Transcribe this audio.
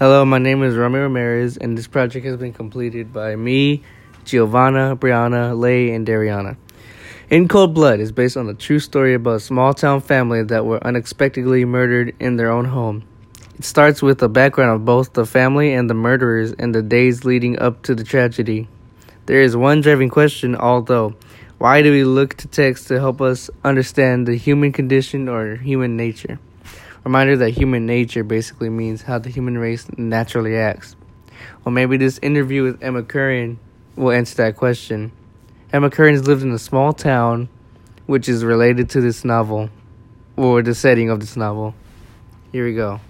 Hello, my name is Rami Ramirez, and this project has been completed by me, Giovanna, Brianna, Lay, and Dariana. In Cold Blood is based on a true story about a small town family that were unexpectedly murdered in their own home. It starts with the background of both the family and the murderers and the days leading up to the tragedy. There is one driving question, although why do we look to text to help us understand the human condition or human nature? Reminder that human nature basically means how the human race naturally acts. Well, maybe this interview with Emma Curran will answer that question. Emma Curran has lived in a small town which is related to this novel, or the setting of this novel. Here we go.